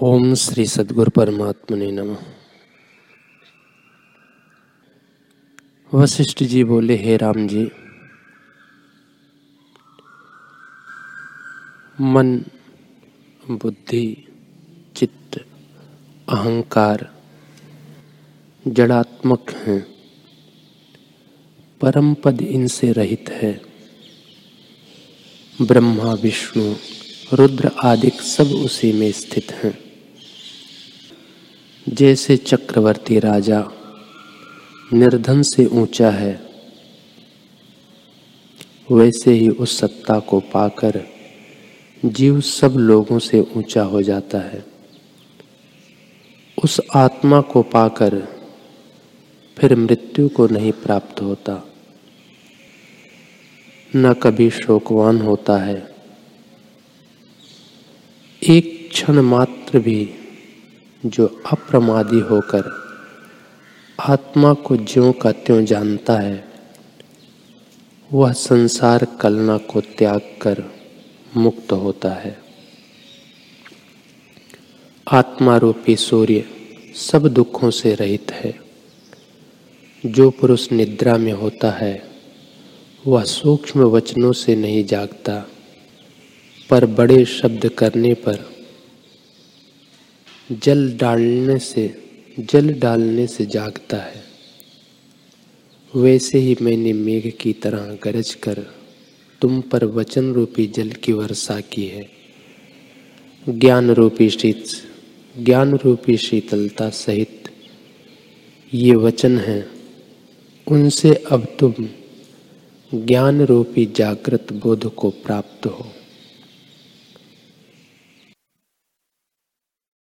ओम श्री सदगुरु परमात्मा ने नम। वशिष्ठ जी बोले, हे राम जी, मन, बुद्धि, चित्त, अहंकार जड़ात्मक हैं परम पद इनसे रहित है। ब्रह्मा, विष्णु, रुद्र आदि सब उसी में स्थित हैं। जैसे चक्रवर्ती राजा निर्धन से ऊँचा है, वैसे ही उस सत्ता को पाकर जीव सब लोगों से ऊँचा हो जाता है। उस आत्मा को पाकर फिर मृत्यु को नहीं प्राप्त होता। न कभी शोकवान होता है। एक क्षण मात्र भी जो अप्रमादी होकर आत्मा को ज्यों का त्यों जानता है, वह संसार कलना को त्याग कर मुक्त होता है। आत्मा रूपी सूर्य सब दुखों से रहित है। जो पुरुष निद्रा में होता है, वह सूक्ष्म वचनों से नहीं जागता, पर बड़े शब्द करने पर जल डालने से, जल डालने से जागता है। वैसे ही मैंने मेघ की तरह गरज कर तुम पर वचन रूपी जल की वर्षा की है। ज्ञान रूपी शीत ज्ञान रूपी शीतलता सहित ये वचन हैं। उनसे अब तुम ज्ञान रूपी जागृत बोध को प्राप्त हो।